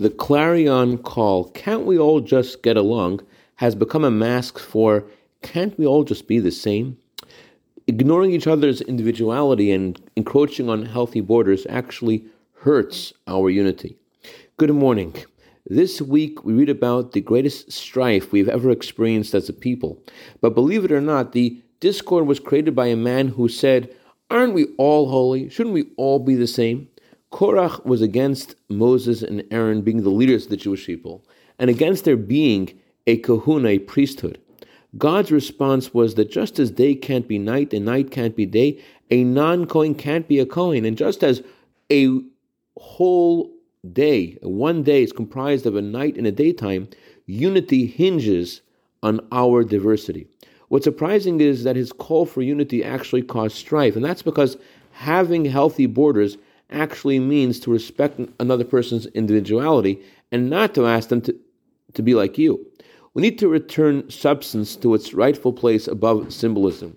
The clarion call, can't we all just get along, has become a mask for, can't we all just be the same? Ignoring each other's individuality and encroaching on healthy borders actually hurts our unity. Good morning. This week we read about the greatest strife we've ever experienced as a people. But believe it or not, the discord was created by a man who said, Aren't we all holy? Shouldn't we all be the same? Korach was against Moses and Aaron being the leaders of the Jewish people, and against their being a kehuna, a priesthood. God's response was that just as day can't be night and night can't be day, a non Kohen can't be a Kohen. And just as a whole day, one day is comprised of a night and a daytime, unity hinges on our diversity. What's surprising is that his call for unity actually caused strife, and that's because having healthy borders actually means to respect another person's individuality and not to ask them to, to be like you. We need to return substance to its rightful place above symbolism.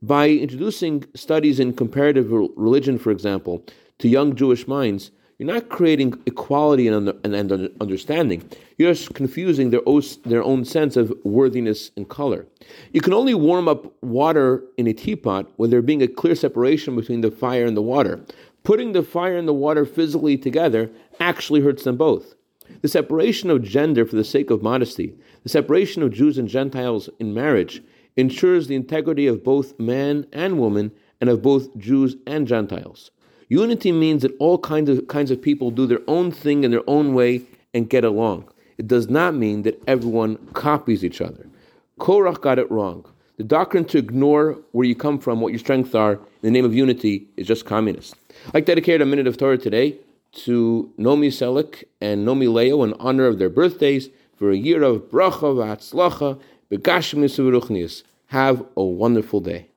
By introducing studies in comparative religion, for example, to young Jewish minds, you're not creating equality and, and, and understanding. You're just confusing their their own sense of worthiness and color. You can only warm up water in a teapot when there being a clear separation between the fire and the water. Putting the fire and the water physically together actually hurts them both. The separation of gender for the sake of modesty, the separation of Jews and Gentiles in marriage, ensures the integrity of both man and woman and of both Jews and Gentiles. Unity means that all kinds of kinds of people do their own thing in their own way and get along. It does not mean that everyone copies each other. Korach got it wrong. The doctrine to ignore where you come from, what your strengths are, in the name of unity, is just communist. I'd like to dedicate a minute of Torah today to Nomi Selik and Nomi Leo in honor of their birthdays for a year of bracha v'atzlacha begashmis Have a wonderful day.